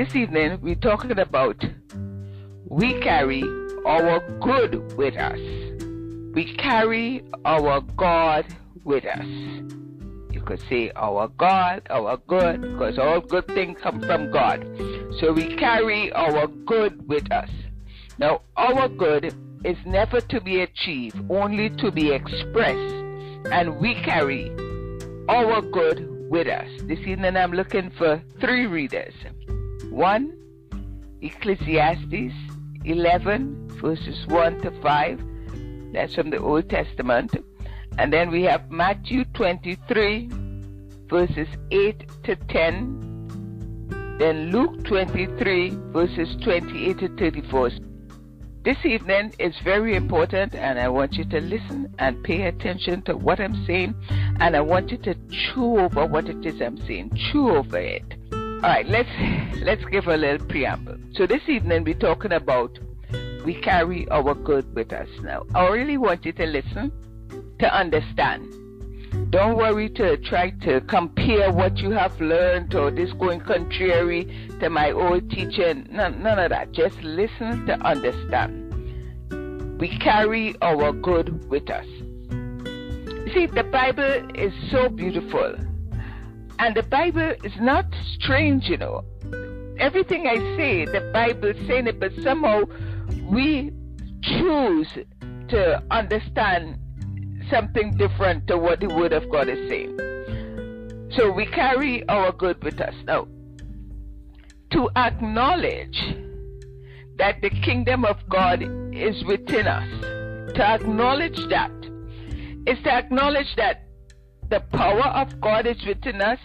this evening we're talking about we carry our good with us. We carry our God with us. You could say our God, our good, because all good things come from God. So we carry our good with us. Now, our good is never to be achieved, only to be expressed. And we carry our good with us. This evening I'm looking for three readers. One, Ecclesiastes 11, verses 1 to 5. That's from the Old Testament. And then we have Matthew 23, verses 8 to 10. Then Luke 23, verses 28 to 34. This evening is very important, and I want you to listen and pay attention to what I'm saying, and I want you to chew over what it is I'm saying. Chew over it. All right, let's let's give a little preamble. So this evening we're talking about we carry our good with us. Now, I really want you to listen to understand. Don't worry to try to compare what you have learned or this going contrary to my old teaching. None, none of that. Just listen to understand. We carry our good with us. See, the Bible is so beautiful. And the Bible is not strange, you know. Everything I say, the Bible saying it, but somehow we choose to understand something different to what the Word of God is saying. So we carry our good with us. Now, to acknowledge that the kingdom of God is within us, to acknowledge that, is to acknowledge that the power of God is within us,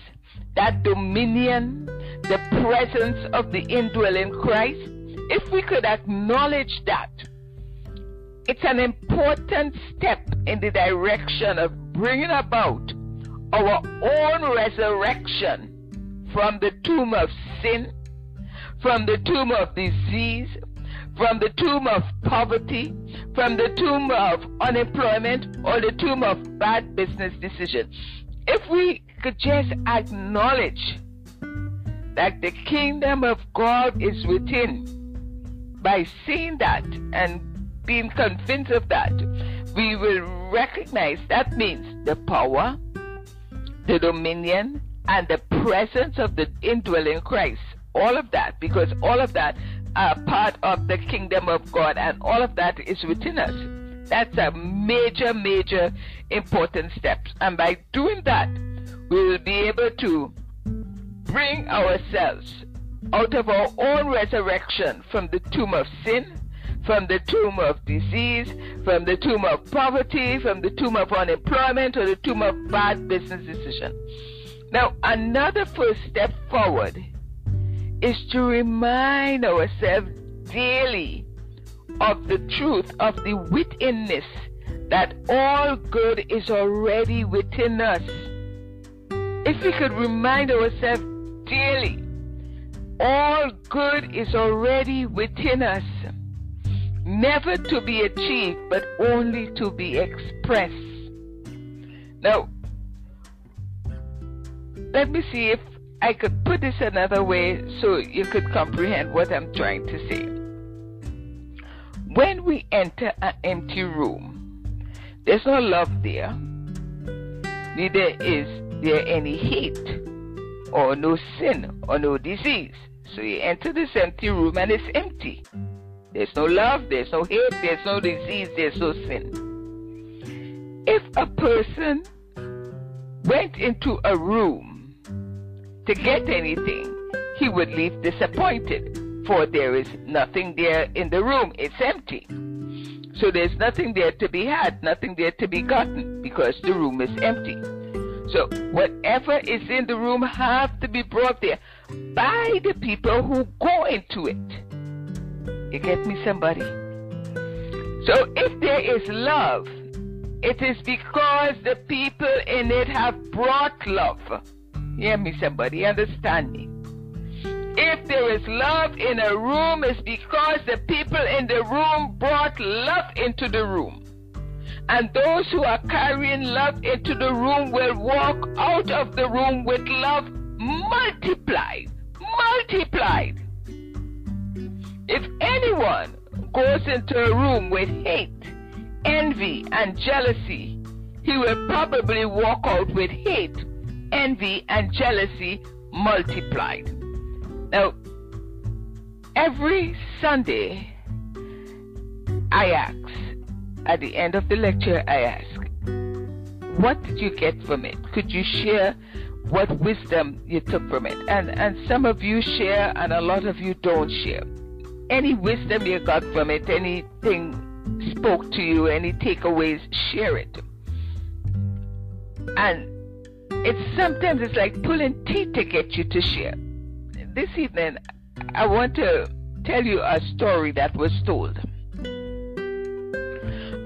that dominion, the presence of the indwelling Christ. If we could acknowledge that, it's an important step in the direction of bringing about our own resurrection from the tomb of sin, from the tomb of disease, from the tomb of poverty, from the tomb of unemployment, or the tomb of bad business decisions. If we could just acknowledge that the kingdom of God is within, by seeing that and being convinced of that, we will recognize that means the power, the dominion, and the presence of the indwelling Christ. All of that, because all of that are part of the kingdom of God, and all of that is within us. That's a major, major important step. And by doing that, we will be able to bring ourselves out of our own resurrection from the tomb of sin, from the tomb of disease, from the tomb of poverty, from the tomb of unemployment, or the tomb of bad business decision. Now, another first step forward is to remind ourselves daily of the truth of the withinness that all good is already within us. If we could remind ourselves daily, all good is already within us, never to be achieved, but only to be expressed. Now, let me see if I could put this another way so you could comprehend what I'm trying to say. When we enter an empty room, there's no love there, neither is there any hate or no sin or no disease. So you enter this empty room and it's empty. There's no love, there's no hate, there's no disease, there's no sin. If a person went into a room to get anything, he would leave disappointed, for there is nothing there in the room. It's empty. So there's nothing there to be had, nothing there to be gotten, because the room is empty. So whatever is in the room have to be brought there by the people who go into it. You get me, somebody? So if there is love, it is because the people in it have brought love. Hear me, somebody? Understand me? If there is love in a room, it's because the people in the room brought love into the room. And those who are carrying love into the room will walk out of the room with love multiplied. Multiplied. If anyone goes into a room with hate, envy, and jealousy, he will probably walk out with hate, envy, and jealousy multiplied. Now, every Sunday, I ask, at the end of the lecture, I ask, what did you get from it? Could you share what wisdom you took from it? And, and some of you share, and a lot of you don't share. Any wisdom you got from it, anything spoke to you, any takeaways, share it. And it's sometimes it's like pulling teeth to get you to share. This evening, I want to tell you a story that was told.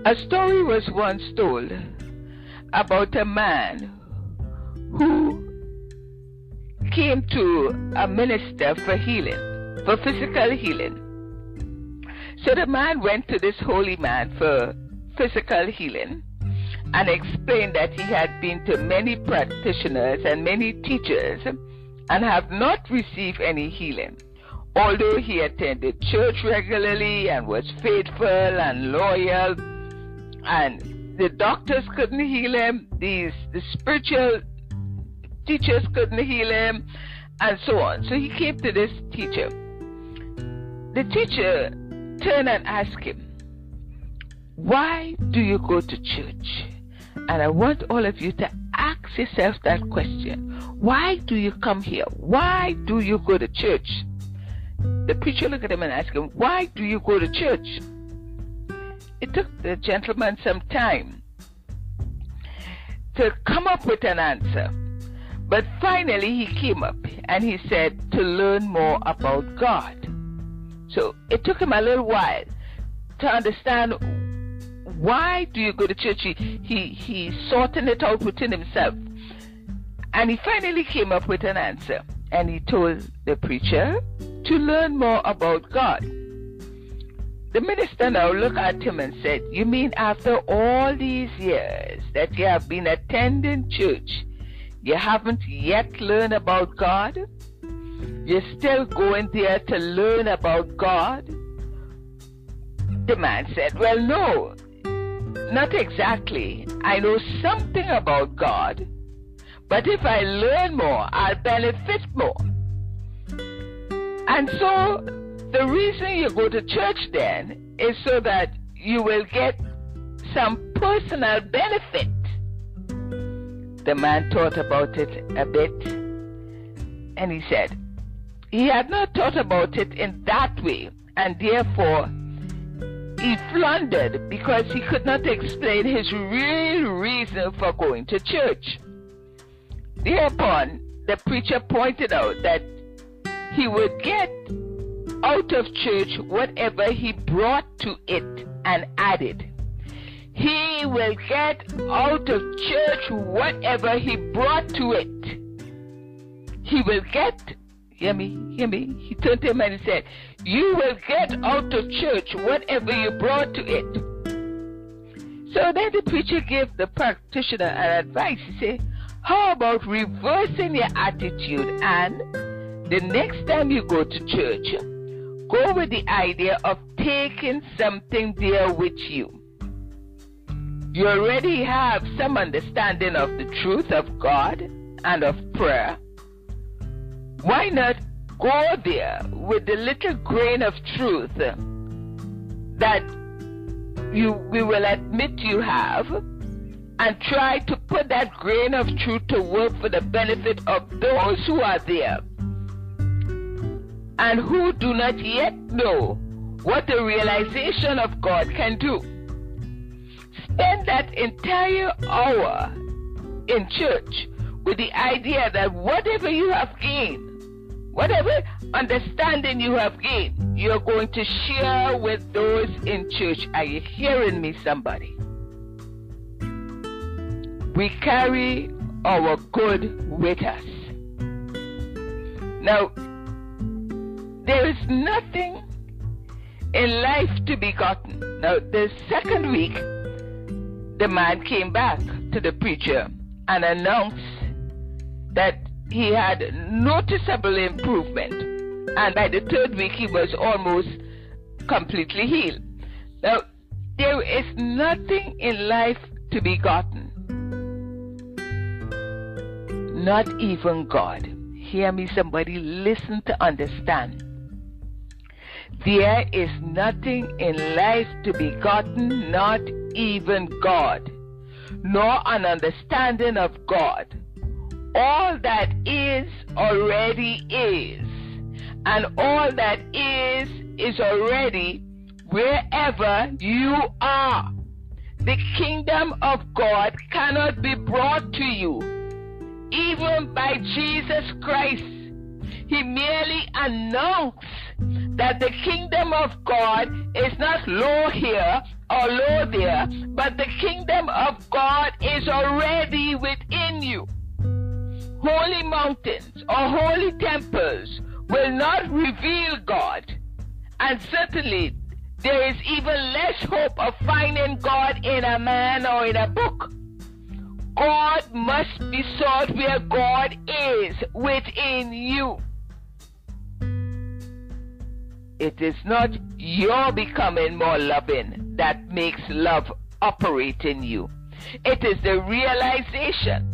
A story was once told about a man who came to a minister for healing, for physical healing. So the man went to this holy man for physical healing and explained that he had been to many practitioners and many teachers and have not received any healing. Although he attended church regularly and was faithful and loyal, and the doctors couldn't heal him, these the spiritual teachers couldn't heal him, and so on. So he came to this teacher. The teacher turned and asked him, Why do you go to church? And I want all of you to ask yourself that question. Why do you come here? Why do you go to church? The preacher looked at him and asked him, Why do you go to church? It took the gentleman some time to come up with an answer. But finally, he came up and he said, To learn more about God. So it took him a little while to understand why do you go to church? He, he, he sorting it out within himself. And he finally came up with an answer. And he told the preacher to learn more about God. The minister now looked at him and said, You mean after all these years that you have been attending church, you haven't yet learned about God? You're still going there to learn about God? The man said, Well, no, not exactly. I know something about God, but if I learn more, I'll benefit more. And so, the reason you go to church then is so that you will get some personal benefit. The man thought about it a bit and he said he had not thought about it in that way and therefore he floundered because he could not explain his real reason for going to church. Thereupon, the preacher pointed out that he would get out of church whatever he brought to it and added. He will get out of church whatever he brought to it. He will get Hear me? Hear me? He turned to him and he said, You will get out of church whatever you brought to it. So then the preacher gave the practitioner an advice. He said, How about reversing your attitude and the next time you go to church, go with the idea of taking something there with you. You already have some understanding of the truth of God and of prayer why not go there with the little grain of truth that you we will admit you have and try to put that grain of truth to work for the benefit of those who are there and who do not yet know what the realization of God can do. Spend that entire hour in church with the idea that whatever you have gained Whatever understanding you have gained, you're going to share with those in church. Are you hearing me, somebody? We carry our good with us. Now, there is nothing in life to be gotten. Now, the second week, the man came back to the preacher and announced that he had noticeable improvement. And by the third week, he was almost completely healed. Now, there is nothing in life to be gotten. Not even God. Hear me, somebody, listen to understand. There is nothing in life to be gotten, not even God, nor an understanding of God. All that is already is, and all that is is already wherever you are. The kingdom of God cannot be brought to you even by Jesus Christ. He merely announced that the kingdom of God is not lo here or lo there, but the kingdom of God is already within you. Holy mountains or holy temples will not reveal God, and certainly there is even less hope of finding God in a man or in a book. God must be sought where God is within you. It is not your becoming more loving that makes love operate in you. It is the realization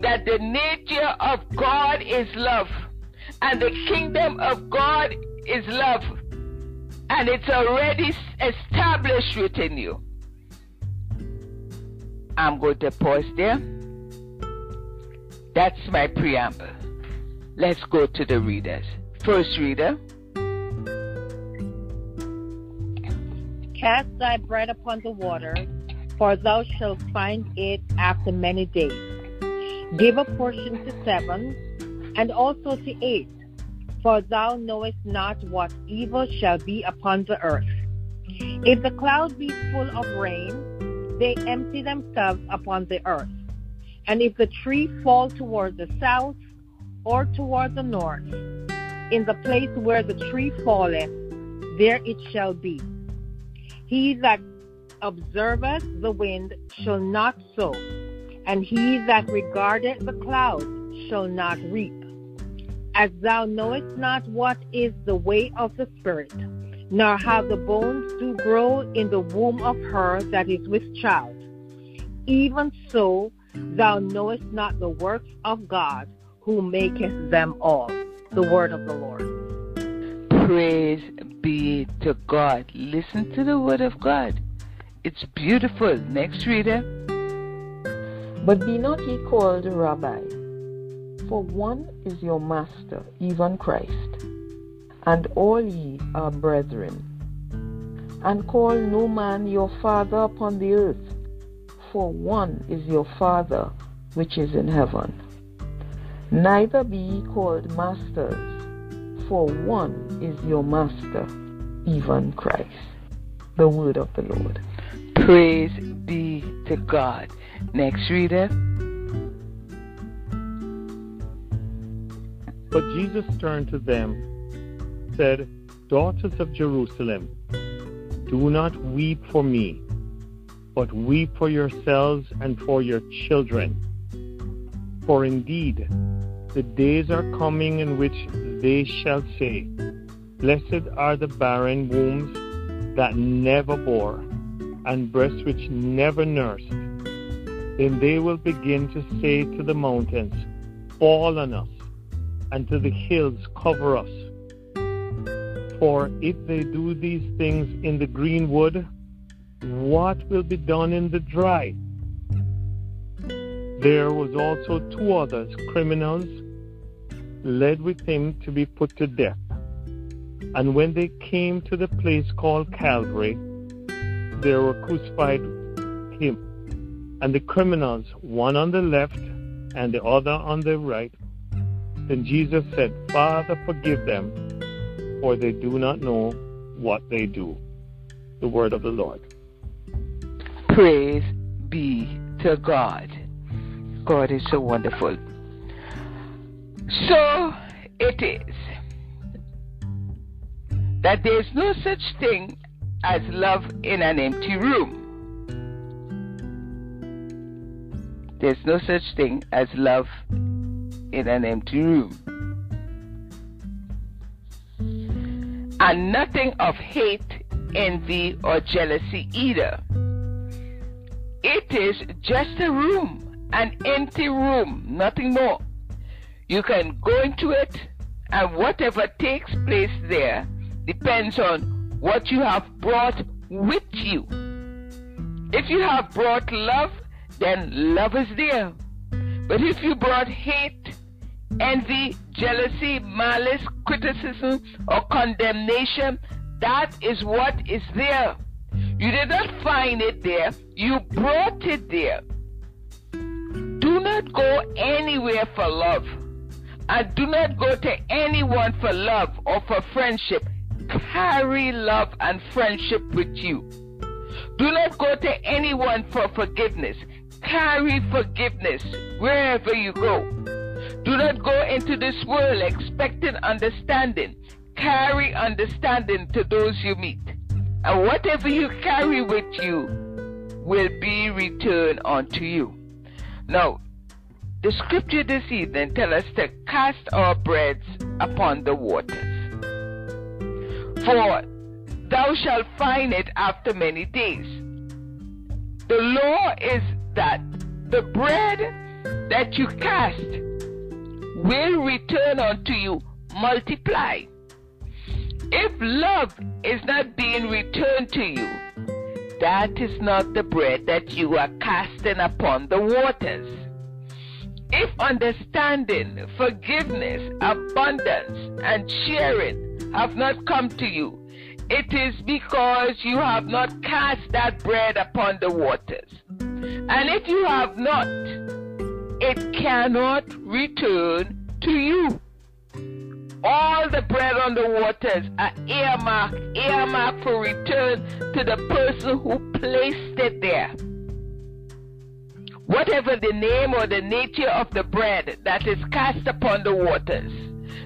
that the nature of God is love and the kingdom of God is love and it's already established within you. I'm going to pause there. That's my preamble. Let's go to the readers. First reader. Cast thy bread upon the water, for thou shalt find it after many days. Give a portion to seven, and also to eight, for thou knowest not what evil shall be upon the earth. If the cloud be full of rain, they empty themselves upon the earth. And if the tree fall toward the south or toward the north, in the place where the tree falleth, there it shall be. He that observeth the wind shall not sow, and he that regardeth the clouds shall not reap. As thou knowest not what is the way of the Spirit, nor how the bones do grow in the womb of her that is with child, even so thou knowest not the works of God who maketh them all. The word of the Lord. Praise be to God. Listen to the word of God. It's beautiful. Next reader. But be not ye called Rabbi, for one is your master, even Christ, and all ye are brethren. And call no man your father upon the earth, for one is your Father which is in heaven. Neither be ye called masters, for one is your master, even Christ. The word of the Lord. Praise be to God. Next reader. But Jesus turned to them, said, Daughters of Jerusalem, do not weep for me but weep for yourselves and for your children. For indeed, the days are coming in which they shall say, Blessed are the barren wombs that never bore, and breasts which never nursed. Then they will begin to say to the mountains, Fall on us, and to the hills, Cover us. For if they do these things in the green wood, what will be done in the dry? There was also two others, criminals, led with him to be put to death. And when they came to the place called Calvary, there were crucified him and the criminals, one on the left and the other on the right. Then Jesus said, Father, forgive them, for they do not know what they do. The word of the Lord. Praise be to God. God is so wonderful. So it is that there is no such thing as love in an empty room. There's no such thing as love in an empty room. And nothing of hate envy or jealousy either. It is just a room, an empty room, nothing more. You can go into it, and whatever takes place there depends on what you have brought with you. If you have brought love, then love is there. But if you brought hate, envy, jealousy, malice, criticism, or condemnation, that is what is there. You did not find it there, you brought it there. Do not go anywhere for love. And do not go to anyone for love or for friendship. Carry love and friendship with you. Do not go to anyone for forgiveness. Carry forgiveness wherever you go. Do not go into this world expecting understanding. Carry understanding to those you meet. And whatever you carry with you will be returned unto you. Now, the scripture this evening tells us to cast our breads upon the waters. For thou shalt find it after many days. The law is that the bread that you cast will return unto you multiply. If love is not being returned to you, that is not the bread that you are casting upon the waters. If understanding, forgiveness, abundance, and sharing have not come to you, it is because you have not cast that bread upon the waters. And if you have not, it cannot return to you. All the bread on the waters are earmarked, earmarked for return to the person who placed it there. Whatever the name or the nature of the bread that is cast upon the waters,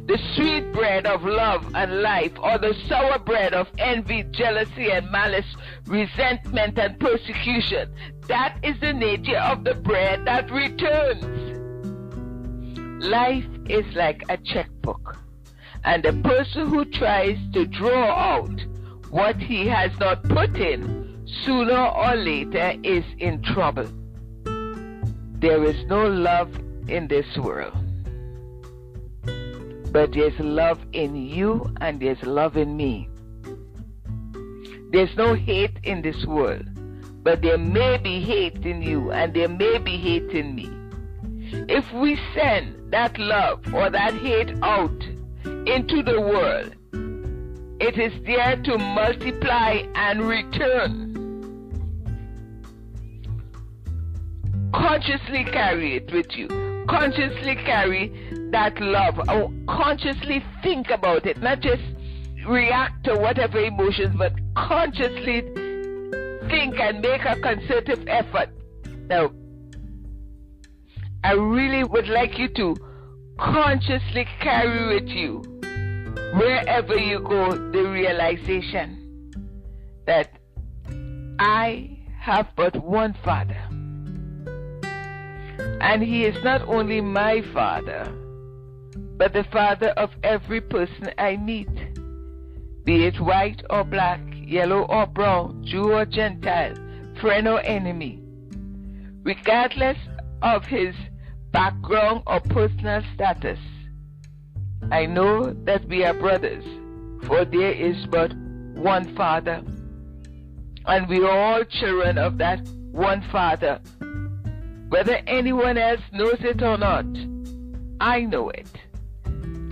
the sweet bread of love and life, or the sour bread of envy, jealousy, and malice, resentment, and persecution. That is the nature of the bread that returns. Life is like a checkbook, and the person who tries to draw out what he has not put in sooner or later is in trouble. There is no love in this world but there's love in you and there's love in me. There's no hate in this world, but there may be hate in you and there may be hate in me. If we send that love or that hate out into the world, it is there to multiply and return. Consciously carry it with you. Consciously carry that love or consciously think about it, not just react to whatever emotions, but consciously think and make a concerted effort. Now, I really would like you to consciously carry with you wherever you go the realization that I have but one Father. And He is not only my Father, but the Father of every person I meet, be it white or black, yellow or brown, Jew or Gentile, friend or enemy, regardless of his background or personal status. I know that we are brothers, for there is but one Father, and we are all children of that one Father. Whether anyone else knows it or not, I know it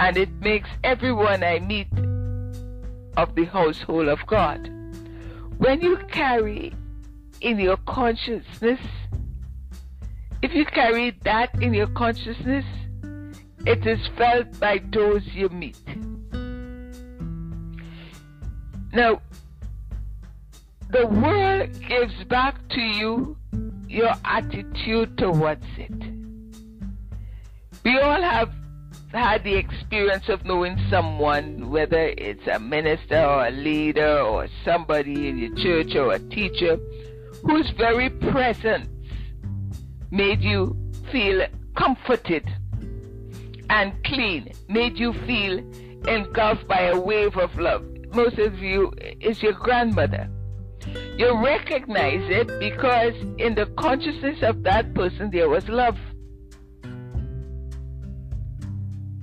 and it makes everyone I meet of the household of God. When you carry in your consciousness, if you carry that in your consciousness, it is felt by those you meet. Now, the world gives back to you your attitude towards it. We all have had the experience of knowing someone, whether it's a minister or a leader or somebody in your church or a teacher, whose very presence made you feel comforted and clean, made you feel engulfed by a wave of love. most of you, is your grandmother. You recognize it because in the consciousness of that person there was love.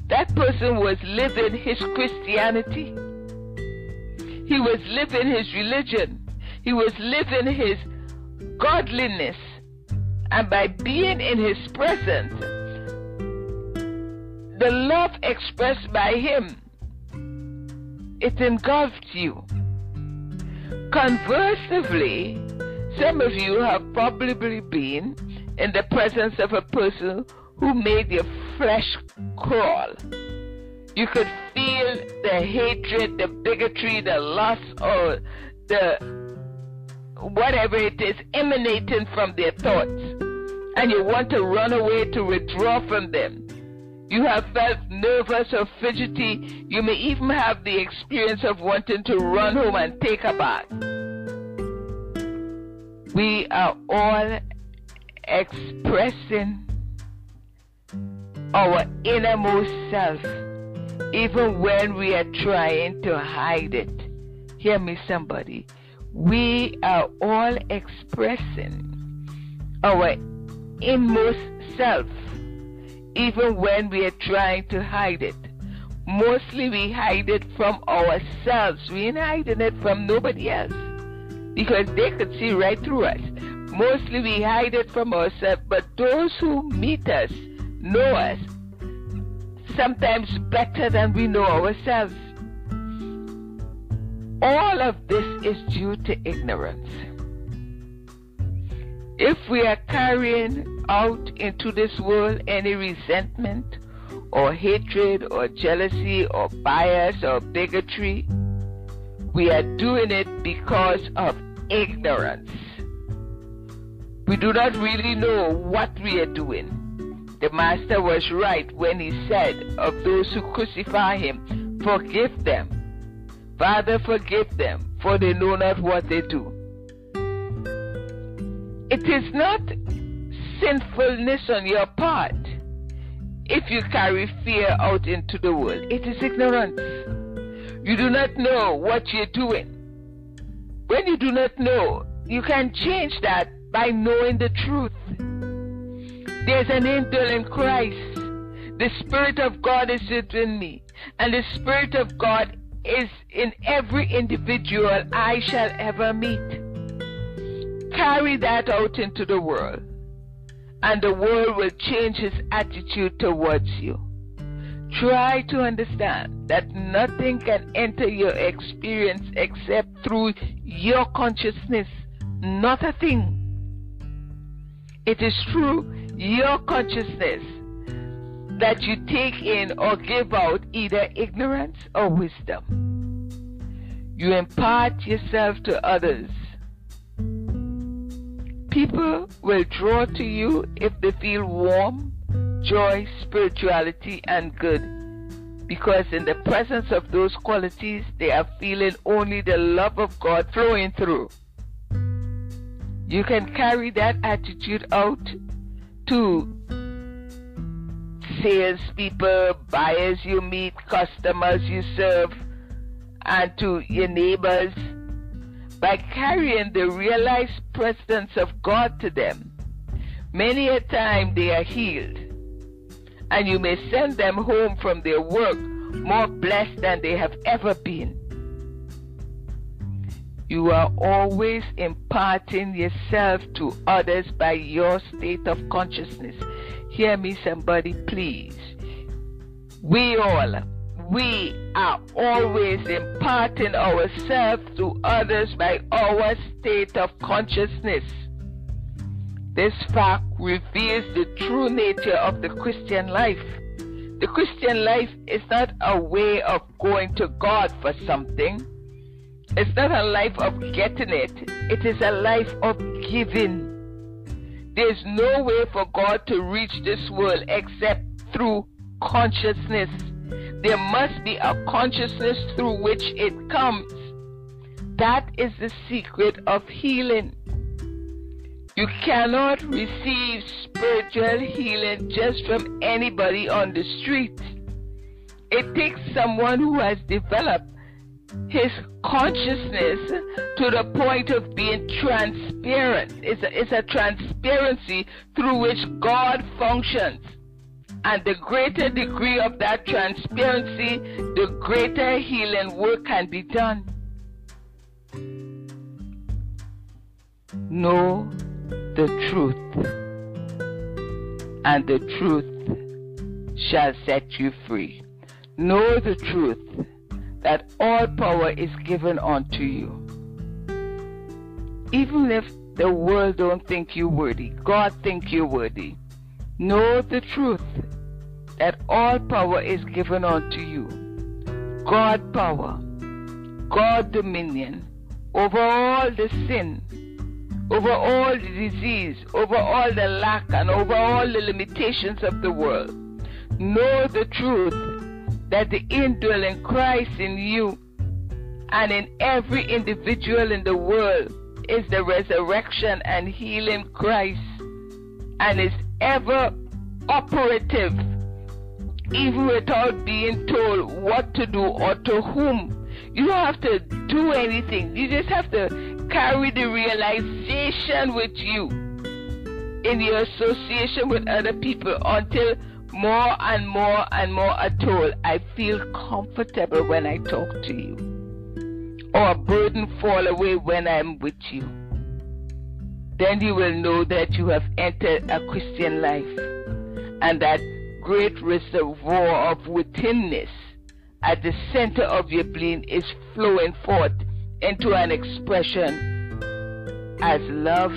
That person was living his Christianity. He was living his religion. He was living his godliness. And by being in his presence, the love expressed by him, it engulfed you. Conversely, some of you have probably been in the presence of a person who made your flesh crawl. You could feel the hatred, the bigotry, the lust, or the whatever it is emanating from their thoughts. And you want to run away to withdraw from them. You have felt nervous or fidgety. You may even have the experience of wanting to run home and take a bath. We are all expressing our innermost self, even when we are trying to hide it. Hear me, somebody. We are all expressing our inmost self, even when we are trying to hide it. Mostly we hide it from ourselves. We ain't hiding it from nobody else because they could see right through us. Mostly we hide it from ourselves, but those who meet us know us sometimes better than we know ourselves. All of this is due to ignorance. If we are carrying out into this world any resentment or hatred or jealousy or bias or bigotry, we are doing it because of ignorance. We do not really know what we are doing. The Master was right when he said of those who crucify him, Forgive them. Father, forgive them, for they know not what they do. It is not sinfulness on your part if you carry fear out into the world. It is ignorance. You do not know what you're doing. When you do not know, you can change that by knowing the truth. There's an angel in Christ. The Spirit of God is within me, and the Spirit of God is in every individual I shall ever meet. Carry that out into the world, and the world will change its attitude towards you. Try to understand that nothing can enter your experience except through your consciousness, not a thing. It is through your consciousness that you take in or give out either ignorance or wisdom. You impart yourself to others. People will draw to you if they feel warm, joy, spirituality, and good. Because in the presence of those qualities, they are feeling only the love of God flowing through. You can carry that attitude out to salespeople, buyers you meet, customers you serve, and to your neighbors by carrying the realized presence of God to them. Many a time they are healed and you may send them home from their work more blessed than they have ever been. You are always imparting yourself to others by your state of consciousness. Hear me, somebody, please. We all, we are always imparting ourselves to others by our state of consciousness. This fact reveals the true nature of the Christian life. The Christian life is not a way of going to God for something. It's not a life of getting it. It is a life of giving. There's no way for God to reach this world except through consciousness. There must be a consciousness through which it comes. That is the secret of healing. You cannot receive spiritual healing just from anybody on the street. It takes someone who has developed his consciousness to the point of being transparent. It's a, it's a transparency through which God functions. And the greater degree of that transparency, the greater healing work can be done. Know the truth, and the truth shall set you free. Know the truth that all power is given unto you. Even if the world don't think you worthy, God think you worthy. Know the truth that all power is given unto you. God power, God dominion over all the sin, over all the disease, over all the lack, and over all the limitations of the world. Know the truth that the indwelling Christ in you and in every individual in the world is the resurrection and healing Christ and is ever operative even without being told what to do or to whom. You don't have to do anything. You just have to carry the realization with you in your association with other people until more and more and more at all, I feel comfortable when I talk to you. Or a burden fall away when I'm with you. Then you will know that you have entered a Christian life and that great reservoir of withinness at the center of your being is flowing forth into an expression as love,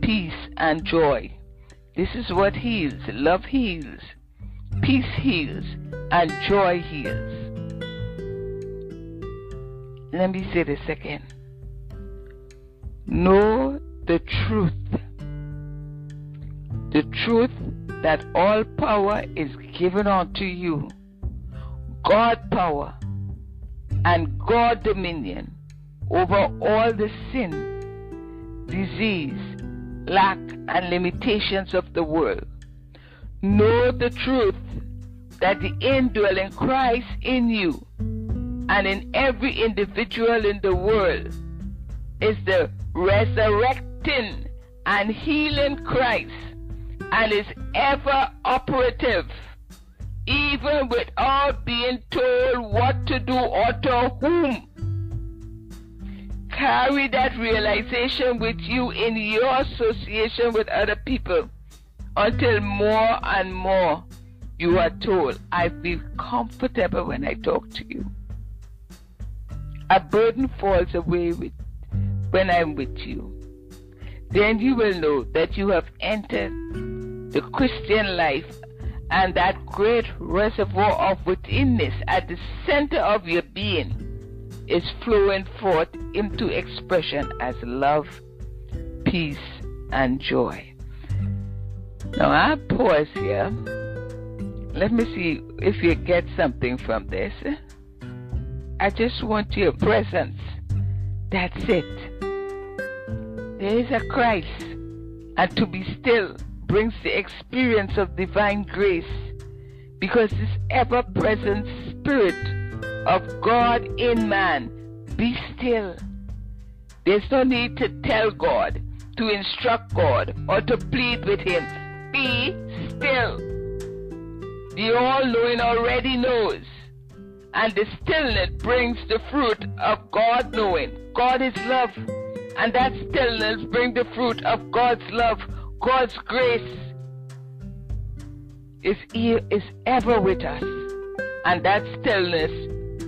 peace, and joy. This is what heals. Love heals. Peace heals. And joy heals. Let me say this again. Know the truth. The truth that all power is given unto you. God power and God dominion over all the sin, disease, lack, and limitations of the world. Know the truth that the indwelling Christ in you and in every individual in the world is the resurrecting and healing Christ and is ever operative, even without being told what to do or to whom carry that realization with you in your association with other people until more and more you are told, I feel comfortable when I talk to you. A burden falls away with, when I'm with you. Then you will know that you have entered the Christian life and that great reservoir of withinness at the center of your being is flowing forth into expression as love, peace, and joy. Now I pause here. Let me see if you get something from this. I just want your presence. That's it. There is a Christ, and to be still brings the experience of divine grace because this ever present Spirit of God in man. Be still. There's no need to tell God, to instruct God, or to plead with Him. Be still. The all knowing already knows. And the stillness brings the fruit of God knowing. God is love. And that stillness brings the fruit of God's love, God's grace is, is ever with us. And that stillness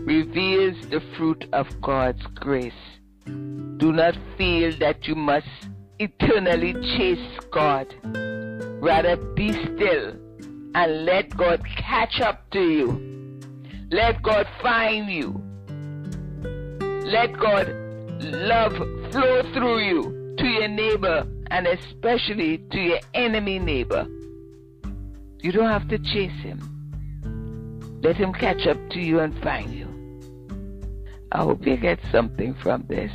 reveals the fruit of God's grace. Do not feel that you must eternally chase God. Rather be still and let God catch up to you. Let God find you. Let God love flow through you to your neighbor and especially to your enemy neighbor. You don't have to chase him. Let him catch up to you and find you. I hope you get something from this.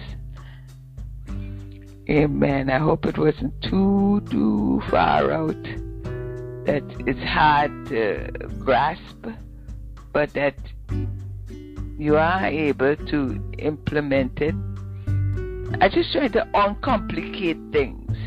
Amen. I hope it wasn't too, too far out, that it's hard to grasp, but that you are able to implement it. I just try to uncomplicate things